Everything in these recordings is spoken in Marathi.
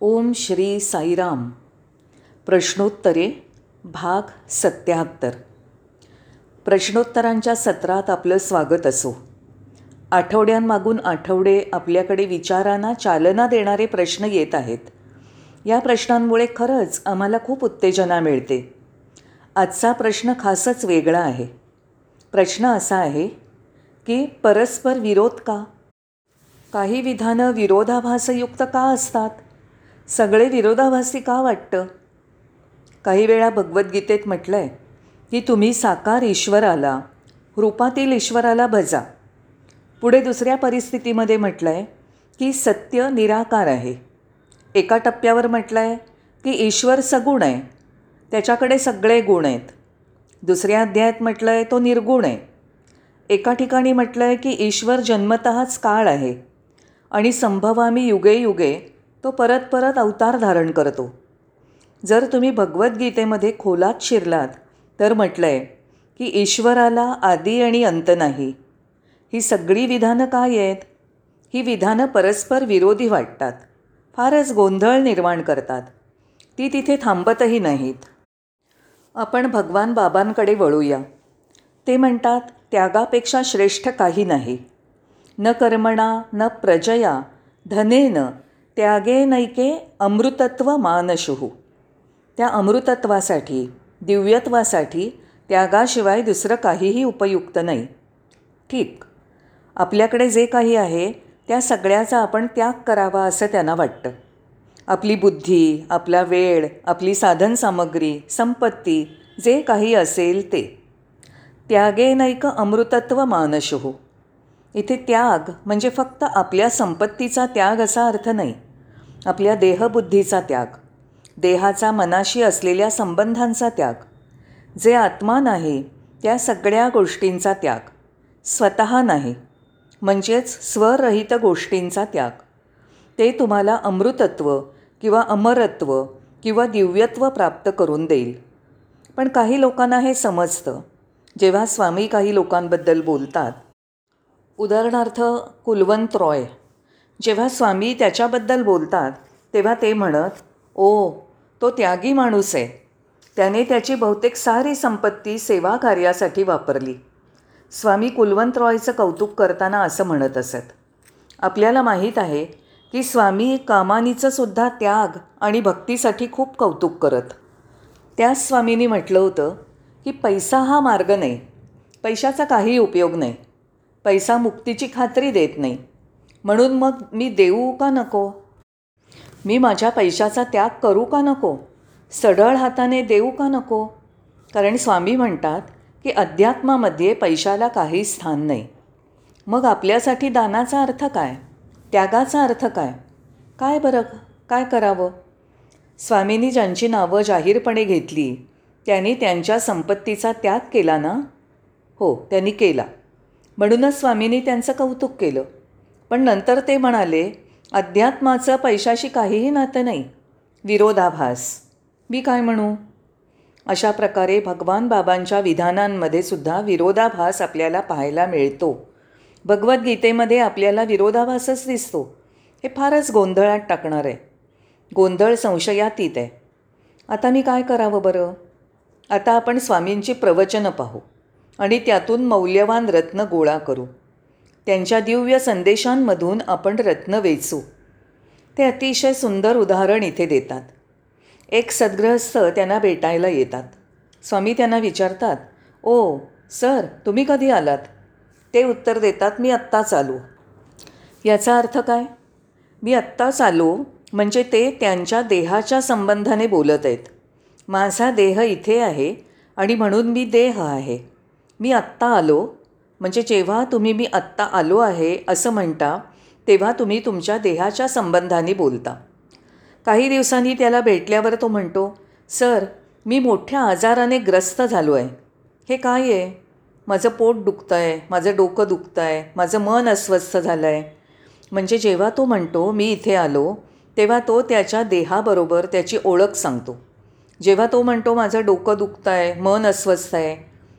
ओम श्री साईराम. प्रश्नोत्तरे भाग सत्याहत्तर. प्रश्नोत्तरांच्या सत्रात आपलं स्वागत असो. आठवड्यांमागून आठवडे आपल्याकडे विचारांना चालना देणारे प्रश्न येत आहेत. या प्रश्नांमुळे खरंच आम्हाला खूप उत्तेजना मिळते. आजचा प्रश्न खासच वेगळा आहे. प्रश्न असा आहे की परस्पर विरोध का? काही विधानं विरोधाभासयुक्त का असतात? सगळे विरोधाभासी का वाटतं? काही वेळा भगवद्गीतेत म्हटलं आहे की तुम्ही साकार ईश्वराला रूपातील ईश्वराला भजा. पुढे दुसऱ्या परिस्थितीमध्ये म्हटलं आहे की सत्य निराकार आहे. एका टप्प्यावर म्हटलं आहे की ईश्वर सगुण आहे. त्याच्याकडे सगळे गुण आहेत. दुसऱ्या अध्यायात म्हटलं आहे तो निर्गुण आहे. एका ठिकाणी म्हटलं आहे की ईश्वर जन्मतःच काळ आहे आणि संभवामी युगे युगे तो परत परत अवतार धारण करतो. जर तुम्ही भगवद्गीतेमध्ये खोलात शिरलात तर म्हटलं आहे की ईश्वराला आदी आणि अंत नाही. ही सगळी विधानं काय आहेत? ही विधानं परस्पर विरोधी वाटतात. फारच गोंधळ निर्माण करतात. ती तिथे थांबतही नाहीत. आपण भगवान बाबांकडे वळूया. ते म्हणतात त्यागापेक्षा श्रेष्ठ काही नाही. न कर्मणा न प्रजया धनेन त्यागे नैके अमृतत्व मानशुहू त्या अमृतत्वासाठी दिव्यत्वासाठी त्यागाशिवाय दुसरं काहीही उपयुक्त नाही. ठीक. आपल्याकडे जे काही आहे त्या सगळ्याचा आपण त्याग करावा असं त्यांना वाटतं. आपली बुद्धी आपला वेळ आपली साधनसामग्री संपत्ती जे काही असेल ते. त्यागे नैक अमृतत्व मानशुहू इथे त्याग म्हणजे फक्त आपल्या संपत्तीचा त्याग असा अर्थ नाही. आपल्या देहबुद्धीचा त्याग देहाचा मनाशी असलेल्या संबंधांचा त्याग जे आत्मा नाही त्या सगळ्या गोष्टींचा त्याग स्वतः नाही म्हणजेच स्वरहित गोष्टींचा त्याग. ते तुम्हाला अमृतत्व किंवा अमरत्व किंवा दिव्यत्व प्राप्त करून देईल. पण काही लोकांना हे समजतं. जेव्हा स्वामी काही लोकांबद्दल बोलतात उदाहरणार्थ कुलवंत रॉय जेव्हा स्वामी त्याच्याबद्दल बोलतात तेव्हा ते म्हणत ओ तो त्यागी माणूस आहे. त्याने त्याची बहुतेक सारी संपत्ती सेवा कार्यासाठी वापरली. स्वामी कुलवंत रॉयचं कौतुक करताना असं म्हणत असत. आपल्याला माहीत आहे की स्वामी कामानीचं सुद्धा त्याग आणि भक्तीसाठी खूप कौतुक करत. त्याच स्वामींनी म्हटलं होतं की पैसा हा मार्ग नाही. पैशाचा काही उपयोग नाही. पैसा मुक्तीची खात्री देत नाही. म्हणून मग मी देऊ का नको? मी माझ्या पैशाचा त्याग करू का नको? सढळ हाताने देऊ का नको? कारण स्वामी म्हणतात की अध्यात्मामध्ये पैशाला काही स्थान नाही. मग आपल्यासाठी दानाचा अर्थ काय? त्यागाचा अर्थ काय? काय बरं? काय करावं? स्वामींनी ज्यांची नावं जाहीरपणे घेतली त्यांनी त्यांच्या संपत्तीचा त्याग केला ना? हो त्यांनी केला. म्हणूनच स्वामींनी त्यांचं कौतुक केलं. पण नंतर ते म्हणाले अध्यात्माचं पैशाशी काहीही नातं नाही. विरोधाभास. मी काय म्हणू? अशा प्रकारे भगवान बाबांच्या विधानांमध्ये सुद्धा विरोधाभास आपल्याला पाहायला मिळतो. भगवद्गीतेमध्ये आपल्याला विरोधाभासच दिसतो. हे फारच गोंधळात टाकणार आहे. गोंधळ संशयातीत आहे. आता मी काय करावं बरं? आता आपण स्वामींची प्रवचनं पाहू आणि त्यातून मौल्यवान रत्न गोळा करू. त्यांच्या दिव्य संदेशांमधून आपण रत्न वेचू. ते अतिशय सुंदर उदाहरण इथे देतात. एक सद्ग्रहस्थ त्यांना भेटायला येतात. स्वामी त्यांना विचारतात ओ सर तुम्ही कधी आलात? ते उत्तर देतात मी आत्ताच आलो याचा अर्थ काय? मी आत्ताच आलो म्हणजे ते त्यांच्या देहाच्या संबंधाने बोलत आहेत. माझा देह इथे आहे आणि म्हणून मी देह आहे. मी आत्ता आलो म्हणजे जेव्हा तुम्ही मी आत्ता आलो आहे असं म्हणता तेव्हा तुम्ही तुमच्या देहाच्या संबंधाने बोलता. काही दिवसांनी त्याला भेटल्यावर तो म्हणतो सर मी मोठ्या आजाराने ग्रस्त झालो आहे. हे काय आहे? माझं पोट दुखतं आहे माझं डोकं दुखतं आहे माझं मन अस्वस्थ झालं आहे म्हणजे जेव्हा तो म्हणतो मी इथे आलो तेव्हा तो त्याच्या देहाबरोबर त्याची ओळख सांगतो. जेव्हा तो म्हणतो माझं डोकं दुखतं आहे मन अस्वस्थ आहे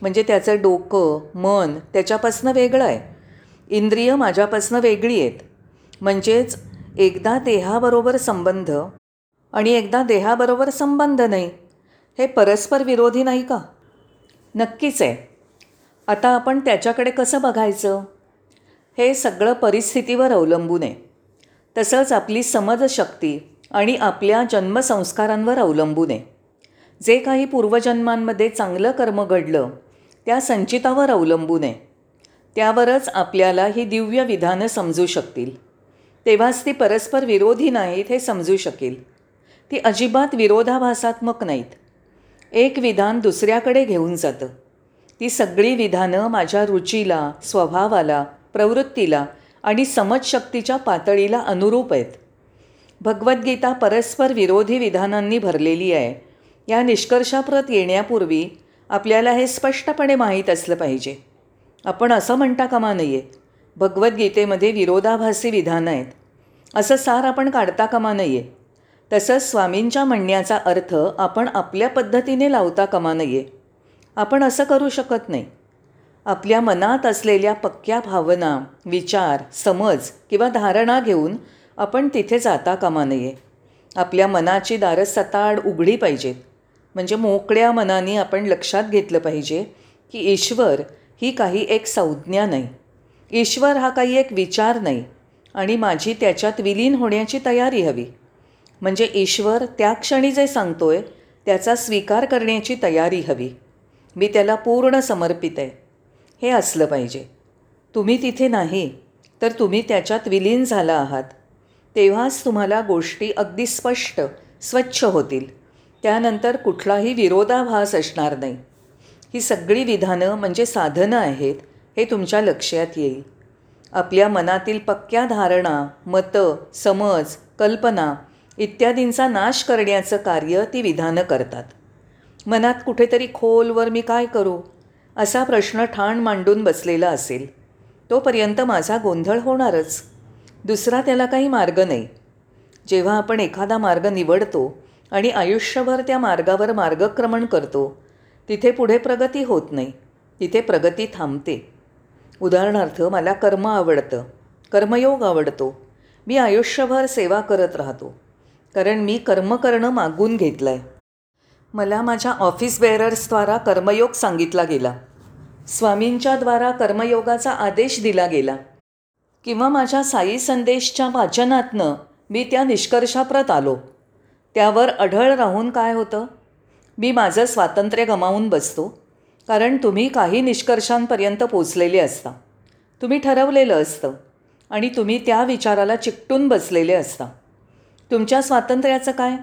म्हणजे त्याचं डोकं मन त्याच्यापासनं वेगळं आहे. इंद्रिय माझ्यापासनं वेगळी आहेत. म्हणजेच एकदा देहाबरोबर संबंध आणि एकदा देहाबरोबर संबंध नाही हे परस्पर विरोधी नाही का? नक्कीच आहे. आता आपण त्याच्याकडे कसं बघायचं? हे सगळं परिस्थितीवर अवलंबून आहे. तसंच आपली समजशक्ती आणि आपल्या जन्मसंस्कारांवर अवलंबून आहे. जे काही पूर्वजन्मांमध्ये चांगलं कर्म घडलं त्या संचितावर अवलंबून आहे. त्यावरच आपल्याला ही दिव्य विधानं समजू शकतील. तेव्हाच ती परस्पर विरोधी नाहीत हे समजू शकेल. ती अजिबात विरोधाभासात्मक नाहीत. एक विधान दुसऱ्याकडे घेऊन जातं. ती सगळी विधानं माझ्या रुचीला स्वभावाला प्रवृत्तीला आणि समजशक्तीच्या पातळीला अनुरूप आहेत. भगवद्गीता परस्पर विरोधी विधानांनी भरलेली आहे. या निष्कर्षाप्रत येण्यापूर्वी आपल्याला हे स्पष्टपणे माहीत असलं पाहिजे. आपण असं म्हणता कामा नाही आहे भगवद्गीतेमध्ये विरोधाभासी विधानं आहेत. असं सार आपण काढता कामा नाही आहे तसंच स्वामींच्या म्हणण्याचा अर्थ आपण आपल्या पद्धतीने लावता कामा नाही आहे आपण असं करू शकत नाही. आपल्या मनात असलेल्या पक्क्या भावना विचार समज किंवा धारणा घेऊन आपण तिथे जाता कामा नये. आपल्या मनाची दारं सताड उघडी पाहिजेत. म्हणजे मोकळ्या मनाने आपण लक्षात घेतलं पाहिजे की ईश्वर ही काही एक संज्ञा नाही. ईश्वर हा काही एक विचार नाही आणि माझी त्याच्यात विलीन होण्याची तयारी हवी. म्हणजे ईश्वर त्या क्षणी जे आहे त्याचा स्वीकार करण्याची तयारी हवी. मी त्याला पूर्ण समर्पित आहे. हे असलं पाहिजे. तुम्ही तिथे नाही तर तुम्ही त्याच्यात विलीन झाला आहात. तेव्हाच तुम्हाला गोष्टी अगदी स्पष्ट स्वच्छ होतील. त्यानंतर कुठलाही विरोधाभास असणार नाही. ही सगळी विधानं म्हणजे साधनं आहेत हे तुमच्या लक्षात येईल. आपल्या मनातील पक्क्या धारणा मतं समज कल्पना इत्यादींचा नाश करण्याचं कार्य ती विधानं करतात. मनात कुठेतरी खोलवर मी काय करू? असा प्रश्न ठाण मांडून बसलेला असेल. तोपर्यंत माझा गोंधळ होणारच. दुसरा त्याला काही मार्ग नाही. जेव्हा आपण एखादा मार्ग निवडतो आणि आयुष्यभर त्या मार्गावर मार्गक्रमण करतो. तिथे पुढे प्रगती होत नाही. तिथे प्रगती थांबते. उदाहरणार्थ मला कर्म आवडतं. कर्मयोग आवडतो. मी आयुष्यभर सेवा करत राहतो. कारण मी कर्म करणं मागून घेतलं आहे मला माझ्या ऑफिस बेअरर्सद्वारा कर्मयोग सांगितला गेला. स्वामींच्याद्वारा कर्मयोगाचा आदेश दिला गेला. किंवा माझ्या साई संदेशच्या वाचनातनं मी त्या निष्कर्षाप्रत आलो. त्यावर अढळ राहून काय होतं? मी माझं स्वातंत्र्य गमावून बसतो कारण तुम्ही काही निष्कर्षांपर्यंत पोचलेले असता. तुम्ही ठरवलेलं असतं आणि तुम्ही त्या विचाराला चिकटून बसलेले असता. तुमच्या स्वातंत्र्याचं काय?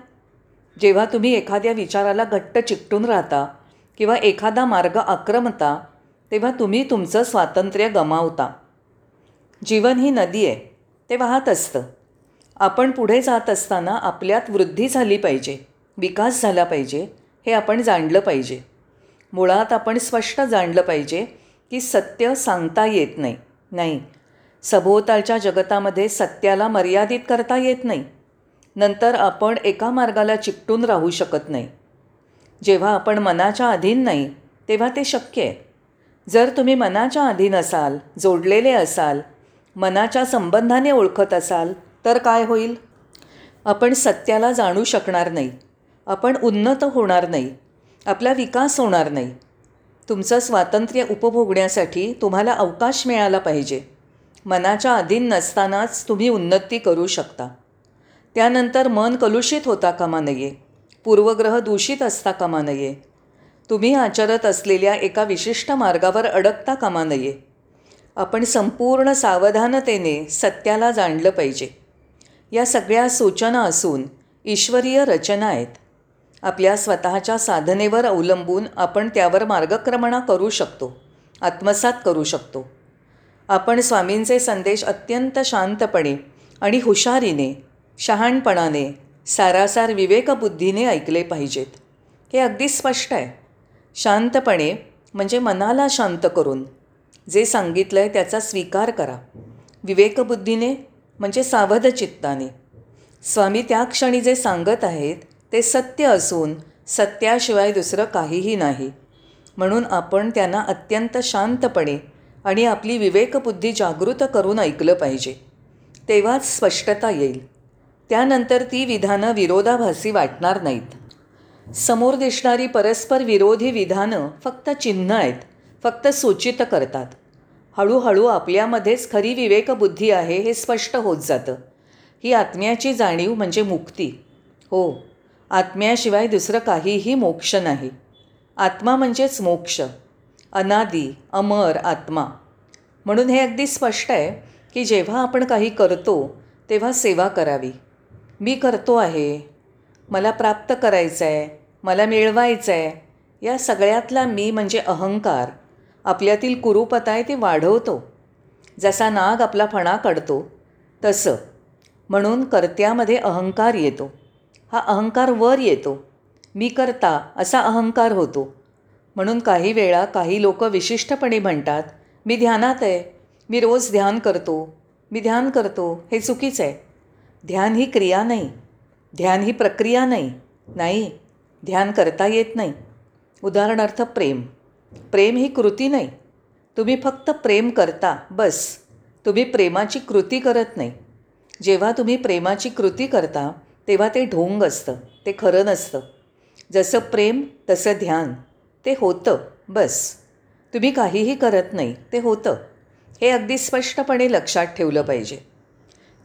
जेव्हा तुम्ही एखाद्या विचाराला घट्ट चिकटून राहता किंवा एखादा मार्ग आक्रमता तेव्हा तुम्ही तुमचं स्वातंत्र्य गमावता. जीवन ही नदी आहे ते वाहत असतं. आपण पुढे जात असताना आपल्यात वृद्धी झाली पाहिजे विकास झाला पाहिजे हे आपण जाणलं पाहिजे. मुळात आपण स्पष्ट जाणलं पाहिजे की सत्य सांगता येत नाही नाही. सभोवतालच्या जगतामध्ये सत्याला मर्यादित करता येत नाही. नंतर आपण एका मार्गाला चिकटून राहू शकत नाही. जेव्हा आपण मनाच्या अधीन नाही तेव्हा ते शक्य आहे. जर तुम्ही मनाच्या अधीन असाल जोडलेले असाल मनाच्या संबंधाने ओळखत असाल तर काय होईल? आपण सत्याला जाणू शकणार नाही. आपण उन्नत होणार नाही. आपला विकास होणार नाही. तुमचं स्वातंत्र्य उपभोगण्यासाठी तुम्हाला अवकाश मिळाला पाहिजे. मनाच्या अधीन नसतानाच तुम्ही उन्नती करू शकता. त्यानंतर मन कलुषित होता कामा नये. पूर्वग्रह दूषित असता कामा नये. तुम्ही आचरत असलेल्या एका विशिष्ट मार्गावर अडकता कामा नये. आपण संपूर्ण सावधानतेने सत्याला जाणलं पाहिजे. या सगळ्या सूचना असून ईश्वरीय रचना आहेत. आपल्या स्वतःच्या साधनेवर अवलंबून आपण त्यावर मार्गक्रमणा करू शकतो आत्मसात करू शकतो. आपण स्वामींचे संदेश अत्यंत शांतपणे आणि हुशारीने शहाणपणाने सारासार विवेकबुद्धीने ऐकले पाहिजेत. हे अगदी स्पष्ट आहे. शांतपणे म्हणजे मनाला शांत करून जे सांगितलं आहे त्याचा स्वीकार करा. विवेकबुद्धीने म्हणजे सावध चित्ताने स्वामी त्या क्षणी जे सांगत आहेत ते सत्य असून सत्याशिवाय दुसरं काहीही नाही. म्हणून आपण त्यांना अत्यंत शांतपणे आणि आपली विवेकबुद्धी जागृत करून ऐकलं पाहिजे. तेव्हाच स्पष्टता येईल. त्यानंतर ती विधानं विरोधाभासी वाटणार नाहीत. समोर दिसणारी परस्पर विरोधी विधानं फक्त चिन्ह आहेत फक्त सूचित करतात. हळूहळू आपल्यामध्येच खरी विवेकबुद्धी आहे हे स्पष्ट होत जातं. ही आत्म्याची जाणीव म्हणजे मुक्ती. हो आत्म्याशिवाय दुसरं काहीही मोक्ष नाही. आत्मा म्हणजेच मोक्ष. अनादी अमर आत्मा. म्हणून हे अगदी स्पष्ट आहे की जेव्हा आपण काही करतो तेव्हा सेवा करावी. मी करतो आहे. मला प्राप्त करायचं आहे मला मिळवायचं आहे या सगळ्यातला मी म्हणजे अहंकार. आपल्यातील कुरूपता आहे ती वाढवतो. जसा नाग आपला फणा काढतो तसं. म्हणून कर्त्यामध्ये अहंकार येतो. हा अहंकार वर येतो. मी करता असा अहंकार होतो. म्हणून काही वेळा काही लोक विशिष्टपणे म्हणतात मी ध्यानात आहे. मी रोज ध्यान करतो. मी ध्यान करतो. हे चुकीचं आहे. ध्यान ही क्रिया नाही. ध्यान ही प्रक्रिया नाही. नाही. ध्यान करता येत नाही. उदाहरणार्थ प्रेम. प्रेम ही कृती नाही. तुम्ही फक्त प्रेम करता बस. तुम्ही प्रेमाची कृती करत नाही. जेव्हा तुम्ही प्रेमाची कृती करता तेव्हा ते ढोंग असतं ते खरं नसतं. जसं प्रेम तसं ध्यान. ते होतं बस. तुम्ही काहीही करत नाही ते होतं. हे अगदी स्पष्टपणे लक्षात ठेवलं पाहिजे.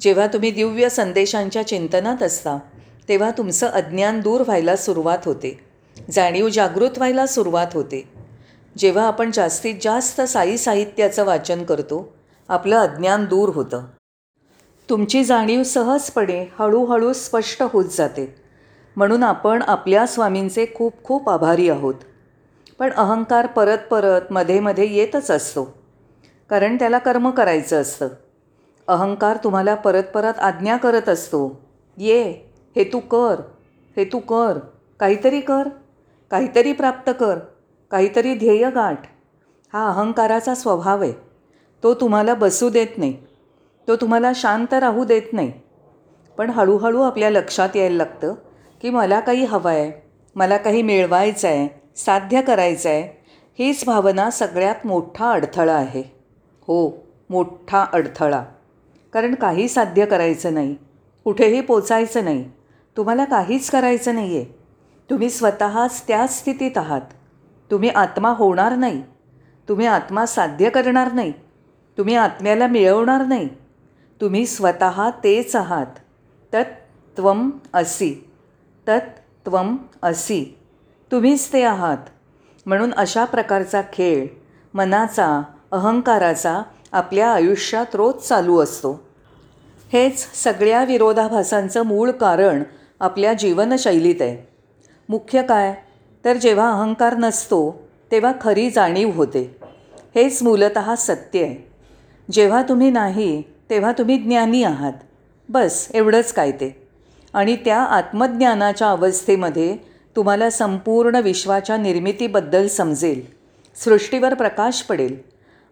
जेव्हा तुम्ही दिव्य संदेशांच्या चिंतनात असता तेव्हा तुमचं अज्ञान दूर व्हायला सुरुवात होते. जाणीव जागृत व्हायला सुरुवात होते. जेव्हा आपण जास्तीत जास्त साई साहित्याचं वाचन करतो आपलं अज्ञान दूर होतं. तुमची जाणीव सहजपणे हळूहळू स्पष्ट होत जाते. म्हणून आपण आपल्या स्वामींचे खूप खूप आभारी आहोत. पण अहंकार परत परत मध्ये मध्ये येतच असतो. कारण त्याला कर्म करायचं असतं. अहंकार तुम्हाला परत परत आज्ञा करत असतो. ये हे तू कर हे तू कर काहीतरी कर काहीतरी प्राप्त कर. काहीतरी ध्येय गाठ. हा अहंकाराचा स्वभाव आहे. तो तुम्हाला बसू देत नाही. तो तुम्हाला शांत राहू देत नाही. पण हळूहळू आपल्या लक्षात यायला लागतं की मला काही हवं आहे मला काही मिळवायचं आहे साध्य करायचं आहे हीच भावना सगळ्यात मोठा अडथळा आहे. हो मोठा अडथळा. कारण काही साध्य करायचं नाही कुठेही पोचायचं नाही तुम्हाला काहीच करायचं नाही आहे तुम्ही स्वतःच त्याच स्थितीत आहात. तुम्ही आत्मा होणार नाही. तुम्ही आत्मा साध्य करणार नाही. तुम्ही आत्म्याला मिळवणार नाही. तुम्ही स्वतः तेच आहात. तत् त्वम असी. तत् त्वम असी. तुम्हीच ते आहात. म्हणून अशा प्रकारचा खेळ मनाचा अहंकाराचा आपल्या आयुष्यात रोज चालू असतो. हेच सगळ्या विरोधाभासांचं मूळ कारण आपल्या जीवनशैलीत आहे. मुख्य काय? तर जेव्हा अहंकार नसतो तेव्हा खरी जाणीव होते. हेच मूलत सत्य आहे. जेव्हा तुम्ही नाही तेव्हा तुम्ही ज्ञानी आहात. बस एवढंच काय ते. आणि त्या आत्मज्ञानाच्या अवस्थेमध्ये तुम्हाला संपूर्ण विश्वाच्या निर्मितीबद्दल समजेल. सृष्टीवर प्रकाश पडेल.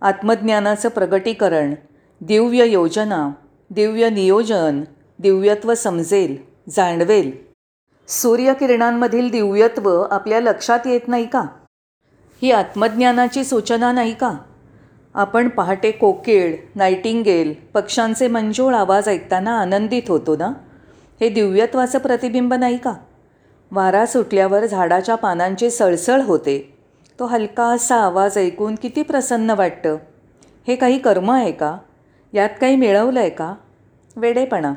आत्मज्ञानाचं प्रगटीकरण दिव्य योजना दिव्य नियोजन दिव्यत्व समजेल जाणवेल. सूर्यकिरणांमधील दिव्यत्व आपल्या लक्षात येत नाही का? ही आत्मज्ञानाची सूचना नाही का? आपण पहाटे कोकिळ नायटिंगेल पक्ष्यांचे मंजूळ आवाज ऐकताना आनंदित होतो ना? हे दिव्यत्वाचं प्रतिबिंब नाही का? वारा सुटल्यावर झाडाच्या पानांची सळसळ होते. तो हलकासा आवाज ऐकून किती प्रसन्न वाटतं. हे काही कर्म आहे का? यात काही मिळवलं आहे का? वेडेपणा.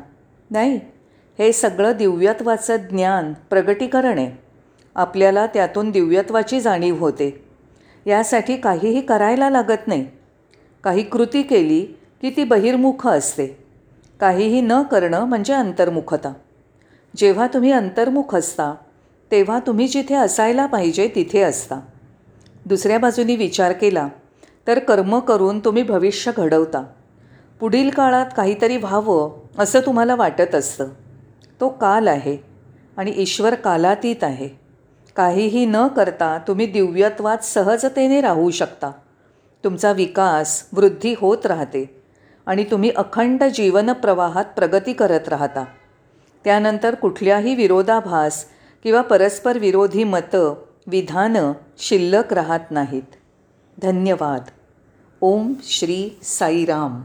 नाही? हे सगळं दिव्यत्वाचं ज्ञान प्रगटीकरण आहे. आपल्याला त्यातून दिव्यत्वाची जाणीव होते. यासाठी काहीही करायला लागत नाही. काही कृती केली की ती बहिर्मुख असते. काहीही न करणं म्हणजे अंतर्मुखता. जेव्हा तुम्ही अंतर्मुख असता तेव्हा तुम्ही जिथे असायला पाहिजे तिथे असता. दुसऱ्या बाजूनी विचार केला तर कर्म करून तुम्ही भविष्य घडवता. पुढील काळात काहीतरी व्हावं असं तुम्हाला वाटत असतं. तो काल आहे आणि ईश्वर कालातीत आहे. काहीही न करता तुम्ही दिव्यत्वात सहजतेने राहू शकता. तुमचा विकास वृद्धी होत राहते आणि तुम्ही अखंड जीवनप्रवाहात प्रगती करत राहता. त्यानंतर कुठल्याही विरोधाभास किंवा परस्पर विरोधी मतं विधानं शिल्लक राहत नाहीत. धन्यवाद. ओम श्री साईराम.